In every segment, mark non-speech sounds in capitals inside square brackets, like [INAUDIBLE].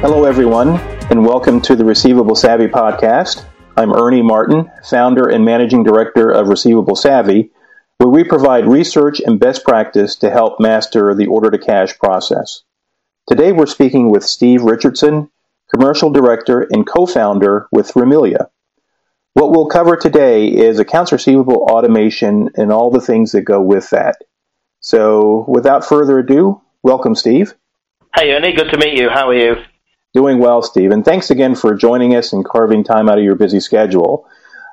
Hello, everyone, and welcome to the Receivable Savvy podcast. I'm Ernie Martin, founder and managing director of Receivable Savvy, where we provide research and best practice to help master the order to cash process. Today, we're speaking with Steve Richardson, commercial director and co founder with Rimilia. What we'll cover today is accounts receivable automation and all the things that go with that. So, without further ado, welcome, Steve. Hey, Ernie, good to meet you. How are you? Doing well, Steve, and thanks again for joining us and carving time out of your busy schedule.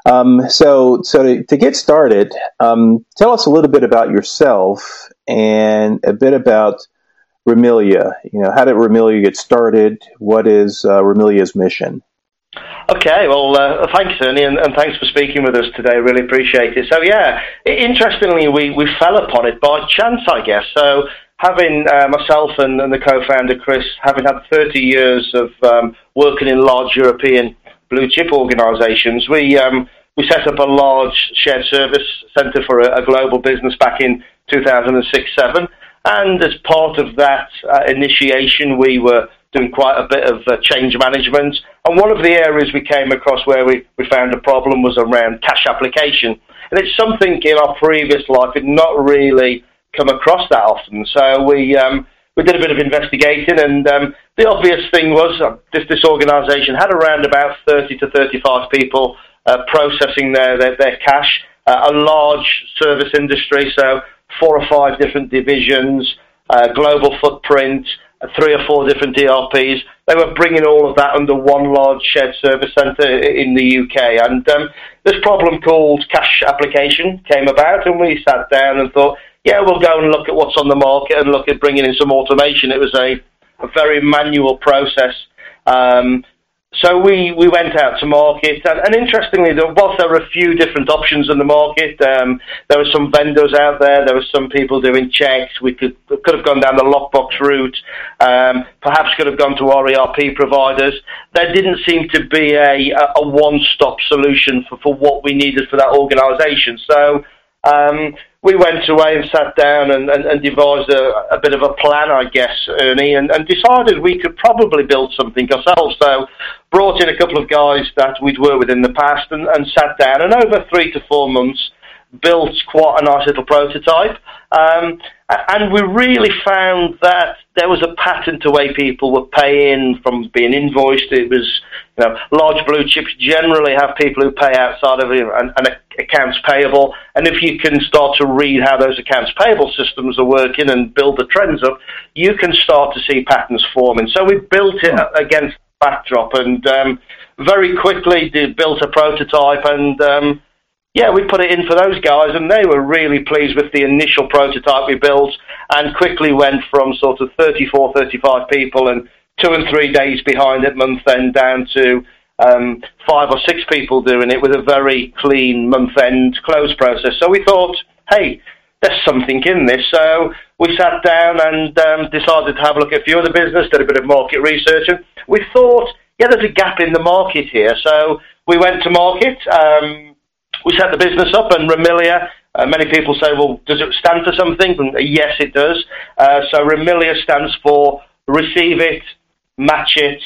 Um, so, so to, to get started, um, tell us a little bit about yourself and a bit about Rimilia. You know, how did Rimilia get started? What is uh, Rimilia's mission? Okay, well, uh, thanks, Ernie, and, and, thanks for speaking with us today. Really appreciate it. So, yeah, interestingly, we, we fell upon it by chance, I guess. So, having uh, myself and, and, the co-founder Chris, having had 30 years of um, working in large European blue chip organisations, we um, we set up a large shared service centre for a, a, global business back in 2006-7, and as part of that uh, initiation, we were doing quite a bit of uh, change management. And one of the areas we came across where we, we found a problem was around cash application. And it's something in our previous life had not really come across that often. So we um, we did a bit of investigating, and um, the obvious thing was uh, this this organisation had around about 30 to 35 people uh, processing their their, their cash, uh, a large service industry, so four or five different divisions, uh, global footprint, uh, three or four different ERPs. They were bringing all of that under one large shared service centre in the UK, and um, this problem called cash application came about, and we sat down and thought yeah, we'll go and look at what's on the market and look at bringing in some automation. It was a, a very manual process. Um, so we, we went out to market, and, and interestingly, whilst there were a few different options in the market, um, there were some vendors out there. There were some people doing checks. We could could have gone down the lockbox route. Um, perhaps could have gone to our ERP providers. There didn't seem to be a, a one stop solution for, for what we needed for that organisation. So um, we went away and sat down and, and, and devised a, a, bit of a plan, I guess, Ernie, and, and, decided we could probably build something ourselves. So brought in a couple of guys that we'd worked with in the past and, and sat down, and over three to four months, built quite a nice little prototype. Um, and we really found that there was a pattern to way people were paying from being invoiced. It was, you know, large blue chips generally have people who pay outside of an, an accounts payable. And if you can start to read how those accounts payable systems are working and build the trends up, you can start to see patterns forming. So we built it against backdrop and um, very quickly did, built a prototype and um, yeah, we put it in for those guys, and they were really pleased with the initial prototype we built, and quickly went from sort of 34, 35 people, and two and three days behind at month end, down to um, five or six people doing it with a very clean month end close process. So we thought, hey, there's something in this. So we sat down and um, decided to have a look at a few other business, did a bit of market research, and we thought, yeah, there's a gap in the market here. So we went to market. Um, we set the business up, and Rimilia. Uh, many people say, well, does it stand for something? And uh, yes, it does. Uh, so Rimilia stands for receive it, match it,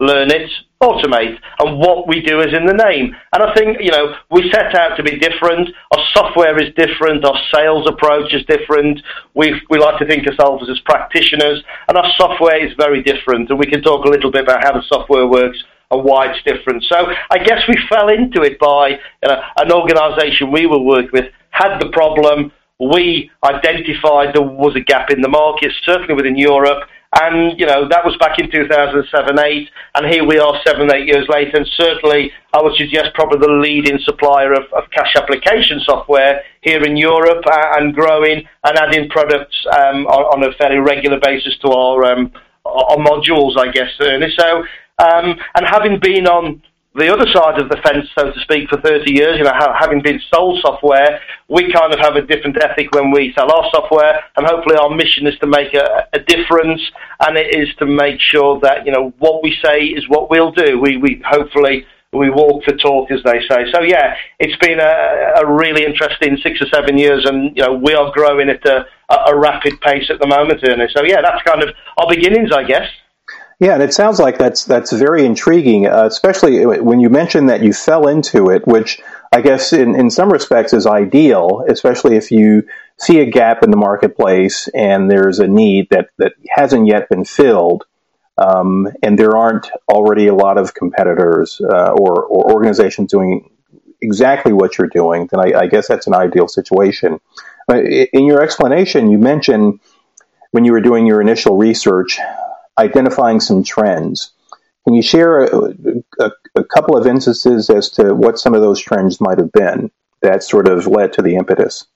learn it, automate. And what we do is in the name. And I think, you know, we set out to be different. Our software is different. Our sales approach is different. We, we like to think of ourselves as practitioners. And our software is very different. And we can talk a little bit about how the software works and why it's different. So I guess we fell into it by you know, an organisation we were working with had the problem. We identified there was a gap in the market, certainly within Europe, and you know that was back in 2007, 8, and here we are seven, eight years later, and certainly I would suggest probably the leading supplier of, of cash application software here in Europe, uh, and growing and adding products um, on, on, a fairly regular basis to our um, our modules, I guess. Ernie. So um, and having been on the other side of the fence, so to speak, for 30 years, you know, having been sold software, we kind of have a different ethic when we sell our software, and hopefully our mission is to make a, a difference, and it is to make sure that, you know, what we say is what we'll do. We, we hopefully we walk the talk, as they say. So yeah, it's been a, a really interesting six or seven years, and you know we are growing at a, a rapid pace at the moment, Ernest. So yeah, that's kind of our beginnings, I guess. Yeah, and it sounds like that's that's very intriguing, uh, especially when you mentioned that you fell into it, which I guess in, in some respects is ideal, especially if you see a gap in the marketplace and there's a need that, that hasn't yet been filled, um, and there aren't already a lot of competitors uh, or, or organizations doing exactly what you're doing, then I, I guess that's an ideal situation. In your explanation, you mentioned when you were doing your initial research identifying some trends. Can you share a, a, a, couple of instances as to what some of those trends might have been that sort of led to the impetus?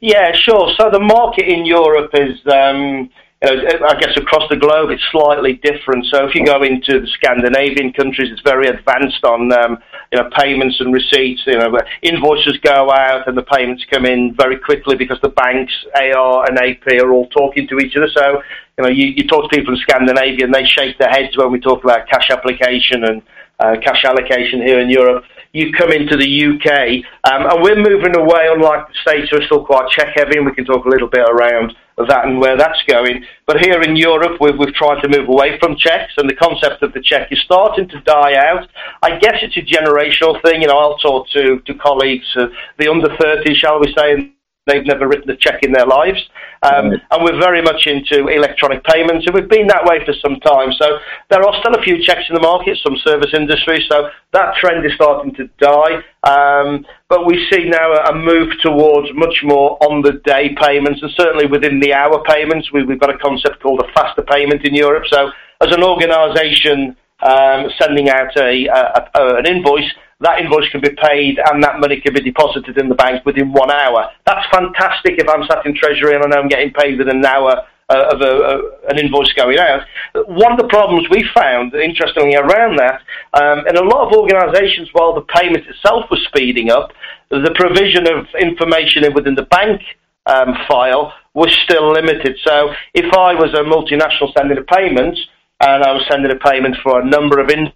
Yeah, sure. So the market in Europe is um, you know, I guess across the globe it's slightly different. So if you go into the Scandinavian countries, it's very advanced on um, you know payments and receipts. You know, invoices go out and the payments come in very quickly because the banks, AR and AP, are all talking to each other. So you know, you, you talk to people in Scandinavia and they shake their heads when we talk about cash application and uh, cash allocation here in Europe. You come into the UK, um, and we're moving away. Unlike the states, we're still quite check heavy, and we can talk a little bit around that and where that's going. But here in Europe, we've, we've tried to move away from checks, and the concept of the check is starting to die out. I guess it's a generational thing. You know, I'll talk to to colleagues, uh, the under 30, shall we say they've never written a check in their lives. Um, right. And we're very much into electronic payments, and we've been that way for some time. So there are still a few checks in the market, some service industries, so that trend is starting to die. Um, but we see now a move towards much more on the day payments, and certainly within the hour payments. We, have got a concept called a faster payment in Europe. So as an organisation um, sending out a, a, a, an invoice, that invoice can be paid and that money can be deposited in the bank within one hour. That's fantastic if I'm sat in Treasury and I know I'm getting paid within an hour uh, of a, an invoice going out. One of the problems we found, interestingly, around that, um, in a lot of organisations, while the payment itself was speeding up, the provision of information within the bank um, file was still limited. So if I was a multinational sending a payment and I was sending a payment for a number of invoices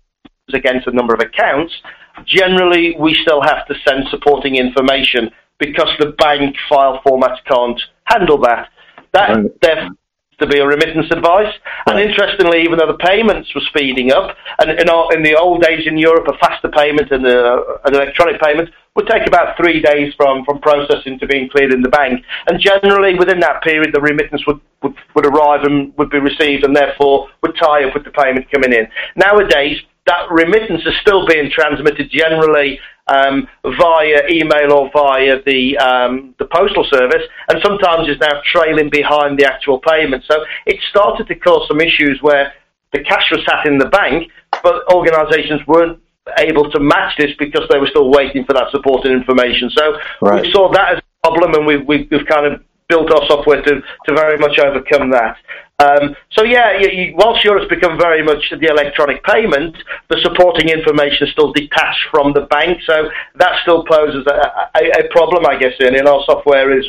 against a number of accounts, generally we still have to send supporting information because the bank file formats can't handle that. That right. therefore to be a remittance advice. And interestingly, even though the payments were speeding up, and in, our, in the old days in Europe, a faster payment and a, an electronic payment would take about three days from, from processing to being cleared in the bank. And generally, within that period, the remittance would, would, would arrive and would be received, and therefore would tie up with the payment coming in. Nowadays, that remittance is still being transmitted generally um, via email or via the um, the postal service, and sometimes is now trailing behind the actual payment. So it started to cause some issues where the cash was sat in the bank, but organisations weren't able to match this because they were still waiting for that supporting information. So right. we saw that as a problem, and we, we, we've kind of built our software to, to very much overcome that. Um, so yeah, you, you, whilst Europe's become very much the electronic payment, the supporting information is still detached from the bank. So that still poses a, a, a problem, I guess. And our software is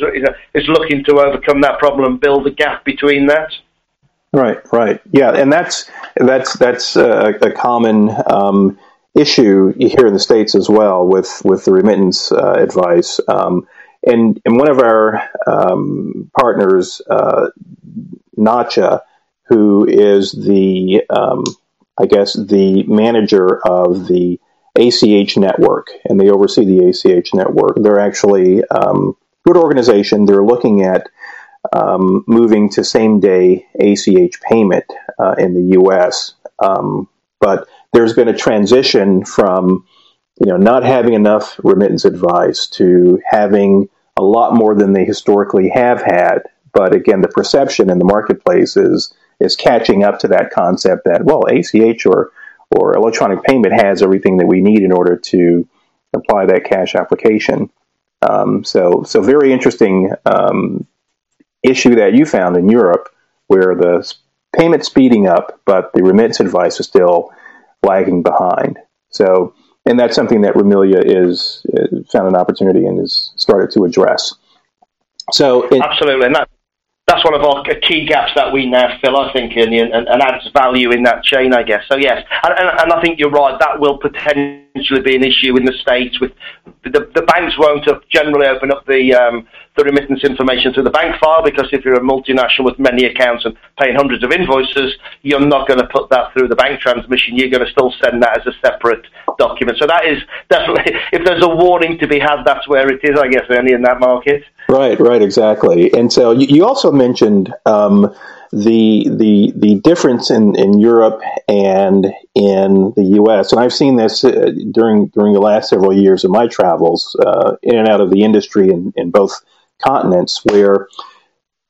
is looking to overcome that problem and build a gap between that. Right, right, yeah, and that's that's that's a, a common um, issue here in the states as well with with the remittance uh, advice. Um, and, and one of our um, partners, uh, Nacha, who is the, um, I guess, the manager of the ACH network, and they oversee the ACH network. They're actually um, good organization. They're looking at um, moving to same day ACH payment uh, in the U.S. Um, but there's been a transition from you know not having enough remittance advice to having a lot more than they historically have had. But again, the perception in the marketplace is is catching up to that concept that well, ACH or or electronic payment has everything that we need in order to apply that cash application. Um, so so very interesting um, issue that you found in Europe where the payment speeding up, but the remittance advice is still lagging behind. So and that's something that Rimilia is uh, found an opportunity and has started to address. So it, absolutely, and that, that's one of our key gaps that we now fill, I think, and, and, and adds value in that chain, I guess. So yes, and, and, and I think you're right. That will potentially be an issue in the states. With the, the banks won't generally open up the um, the remittance information through the bank file because if you're a multinational with many accounts and paying hundreds of invoices, you're not going to put that through the bank transmission. You're going to still send that as a separate document. So that is definitely, [LAUGHS] if there's a warning to be had, that's where it is, I guess, only in that market. Right, right, exactly. And so you, also mentioned um, the the the difference in, in Europe and in the U.S. And I've seen this uh, during during the last several years of my travels uh, in and out of the industry in, in both continents, where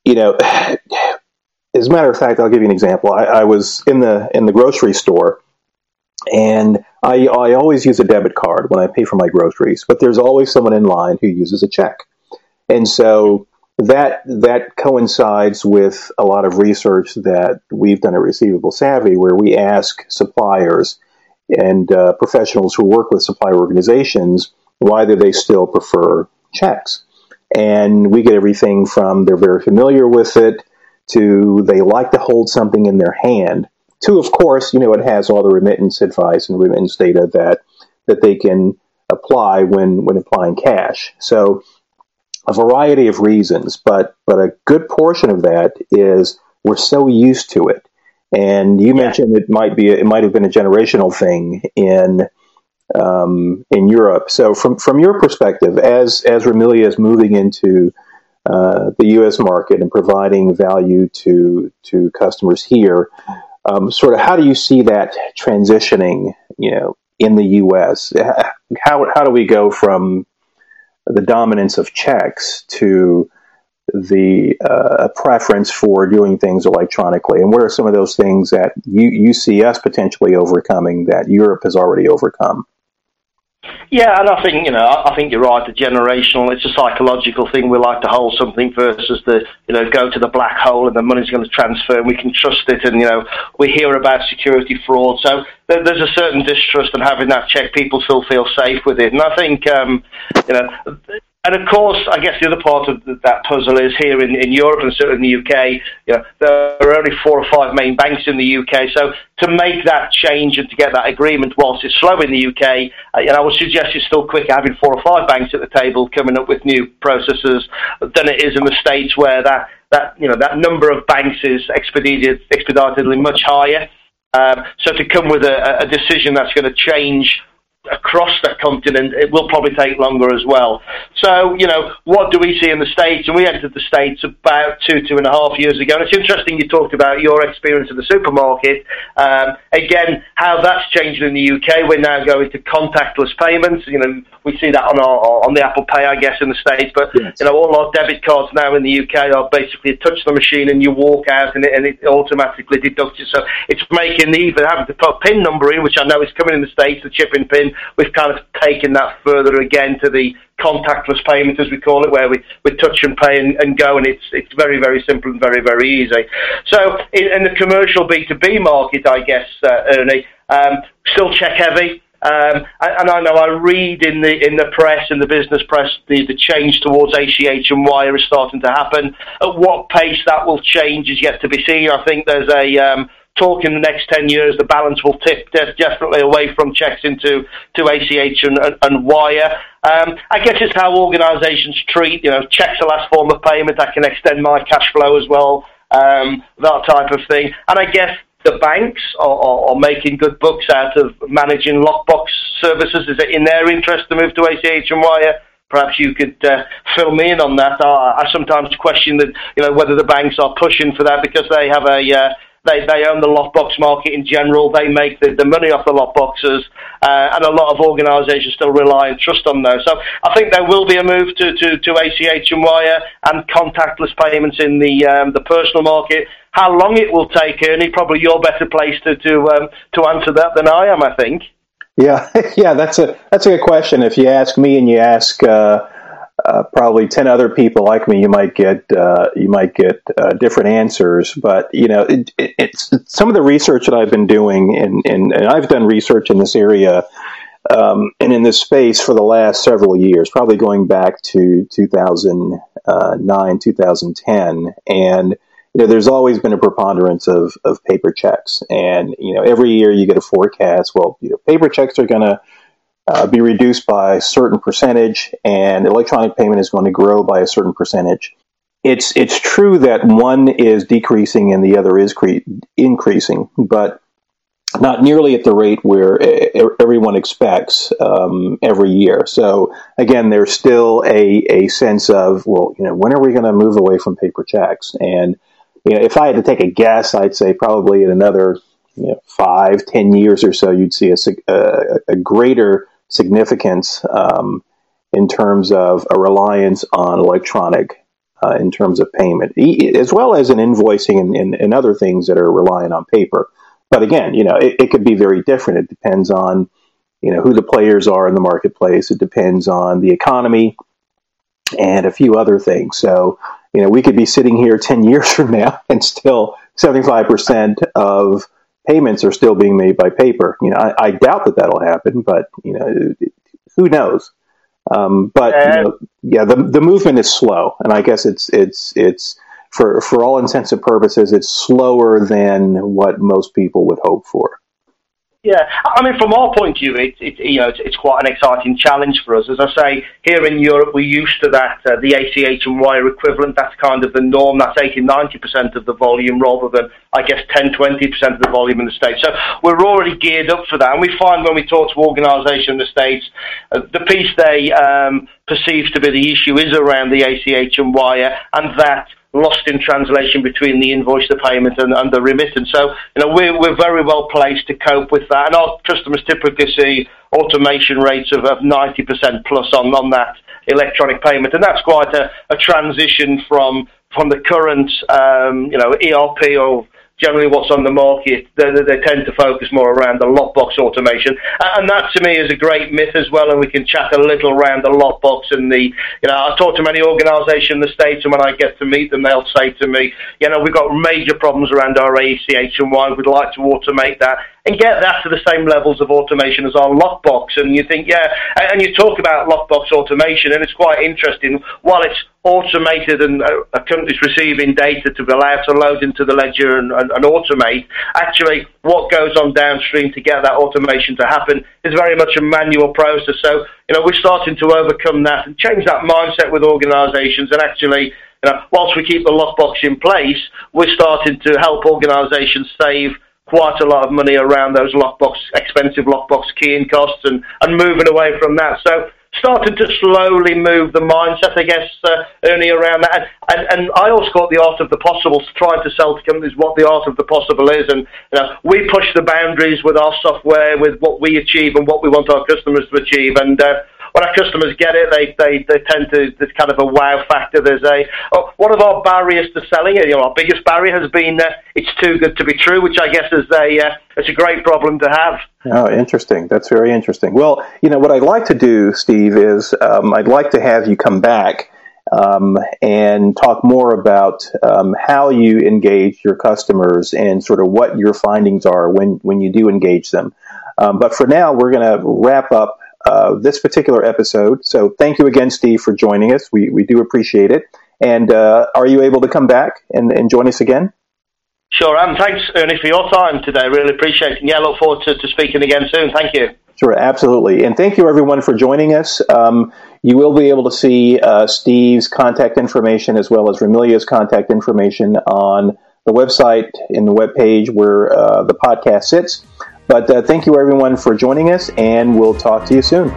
you know. [SIGHS] As a matter of fact, I'll give you an example. I, I was in the in the grocery store, and I, I always use a debit card when I pay for my groceries, but there's always someone in line who uses a check. And so that that coincides with a lot of research that we've done at Receivable Savvy, where we ask suppliers and uh, professionals who work with supplier organizations why do they still prefer checks. And we get everything from they're very familiar with it to they like to hold something in their hand to, of course, you know, it has all the remittance advice and remittance data that that they can apply when when applying cash. So a variety of reasons, but but a good portion of that is we're so used to it. And you yeah. mentioned it might be it might have been a generational thing in um, in Europe. So from from your perspective, as as Rimilia is moving into uh, the U.S. market and providing value to to customers here, um, sort of how do you see that transitioning? You know, in the U.S., how how do we go from the dominance of checks to the uh, preference for doing things electronically? And what are some of those things that you, you see us potentially overcoming that Europe has already overcome? Yeah, and I think you know, I think you're right. The generational, it's a psychological thing. We like to hold something versus the you know go to the black hole and the money's going to transfer and we can trust it. And you know, we hear about security fraud, so there's a certain distrust, and having that check, people still feel safe with it. And I think um, you know and of course, I guess the other part of that puzzle is here in, in Europe and certainly in the UK, you know, there are only four or five main banks in the UK. So to make that change and to get that agreement, whilst it's slow in the UK, uh, you know, I would suggest it's still quicker having four or five banks at the table coming up with new processes than it is in the States where that, that, you know, that number of banks is expedited, expeditedly much higher. Um, so to come with a, a decision that's going to change across that continent, it will probably take longer as well. So, you know, what do we see in the States? And we entered the States about two, two and a half years ago. And it's interesting you talked about your experience in the supermarket. Um, again, how that's changed in the UK. We're now going to contactless payments. You know, we see that on our, on the Apple Pay, I guess, in the States. But, yes. you know, all our debit cards now in the UK are basically touch the machine and you walk out and it, and it automatically deducts it. So it's making even having to put a PIN number in, which I know is coming in the States, the chip in PIN we've kind of taken that further again to the contactless payment, as we call it, where we, we touch and pay and, and go, and it's it's very very simple and very very easy. So in, in the commercial B two B market, I guess, uh, Ernie, um, still check heavy. Um, and I know I read in the in the press in the business press the, the change towards ACH and wire is starting to happen. At what pace that will change is yet to be seen. I think there's a um, talk in the next 10 years, the balance will tip definitely away from checks into to ACH and, and, and wire. Um, I guess it's how organisations treat, you know, checks the last form of payment. I can extend my cash flow as well, um, that type of thing. And I guess the banks are, are, making good books out of managing lockbox services. Is it in their interest to move to ACH and wire? Perhaps you could uh, fill me in on that. I, I sometimes question that, you know, whether the banks are pushing for that because they have a uh, they, they own the lockbox market in general. They make the, the money off the lockboxes, uh, and a lot of organisations still rely and trust on those. So I think there will be a move to, to, to ACH and wire and contactless payments in the um, the personal market. How long it will take, Ernie? Probably you're better placed to to um, to answer that than I am. I think. Yeah, [LAUGHS] yeah, that's a that's a good question. If you ask me and you ask. Uh, uh, probably 10 other people like me, you might get, uh, you might get uh, different answers. But, you know, it, it, it's some of the research that I've been doing, and, and, and, I've done research in this area um, and in this space for the last several years, probably going back to 2009, 2010. And, you know, there's always been a preponderance of, of paper checks. And, you know, every year you get a forecast, well, you know, paper checks are going to uh, be reduced by a certain percentage and electronic payment is going to grow by a certain percentage. It's, it's true that one is decreasing and the other is cre- increasing, but not nearly at the rate where everyone expects um, every year. So again, there's still a, a sense of, well, you know, when are we going to move away from paper checks? And you know, if I had to take a guess, I'd say probably in another you know, five, ten years or so, you'd see a, a, a greater significance um, in terms of a reliance on electronic uh, in terms of payment, as well as in invoicing and, and, and other things that are relying on paper. But again, you know, it, it could be very different. It depends on, you know, who the players are in the marketplace. It depends on the economy and a few other things. So, you know, we could be sitting here 10 [LAUGHS] years from now and still 75% of payments are still being made by paper. You know, I, I doubt that that'll happen, but, you know, who knows? Um, but, you know, yeah, the, the movement is slow. And I guess it's, it's, it's, for for all intents and purposes, it's slower than what most people would hope for. Yeah, I mean, from our point of view, it, it, you know, it's, it's, quite an exciting challenge for us. As I say, here in Europe, we're used to that, uh, the ACH and wire equivalent. That's kind of the norm. That's 80, 90% of the volume rather than, I guess, 10, 20% of the volume in the States. So we're already geared up for that. And we find when we talk to organisations in the States, uh, the piece they um, perceive to be the issue is around the ACH and wire and that lost in translation between the invoice, the payment, and, and the remittance. So, you know, we're, we're very well placed to cope with that. And our customers typically see automation rates of, of 90% plus on, on that electronic payment. And that's quite a, a transition from, from the current, um, you know, ERP or generally what's on the market, they, they, tend to focus more around the lockbox automation. And that to me is a great myth as well, and we can chat a little around the lockbox and the, you know, I talk to many organisations in the States, and when I get to meet them, they'll say to me, you know, we've got major problems around our ACH and why we'd like to automate that and get that to the same levels of automation as our lockbox. And you think, yeah, and you talk about lockbox automation, and it's quite interesting. While it's automated and uh, a company's receiving data to allow to load into the ledger and, and, and, automate, actually what goes on downstream to get that automation to happen is very much a manual process. So, you know, we're starting to overcome that and change that mindset with organisations and actually, you know, whilst we keep the lockbox in place, we're starting to help organisations save quite a lot of money around those lockbox, expensive lockbox keying costs and, and moving away from that. So started to slowly move the mindset, I guess, uh, Ernie, around that. And, and, and I also it the art of the possible, trying to sell to companies what the art of the possible is. And you know, we push the boundaries with our software, with what we achieve and what we want our customers to achieve. And uh, our customers get it, they, they, they tend to, there's kind of a wow factor. There's a, oh, one of our barriers to selling it, you know, our biggest barrier has been uh, it's too good to be true, which I guess is a, uh, it's a great problem to have. Oh, interesting. That's very interesting. Well, you know, what I'd like to do, Steve, is um, I'd like to have you come back um, and talk more about um, how you engage your customers and sort of what your findings are when, when you do engage them. Um, but for now, we're going to wrap up uh, this particular episode. So thank you again, Steve, for joining us. We, we do appreciate it. And uh, are you able to come back and, and join us again? Sure, and thanks, Ernie, for your time today. Really appreciate it. Yeah, look forward to, to speaking again soon. Thank you. Sure, absolutely. And thank you, everyone, for joining us. Um, you will be able to see uh, Steve's contact information as well as Rimilia's contact information on the website in the web page where uh, the podcast sits. But uh, thank you, everyone, for joining us, and we'll talk to you soon.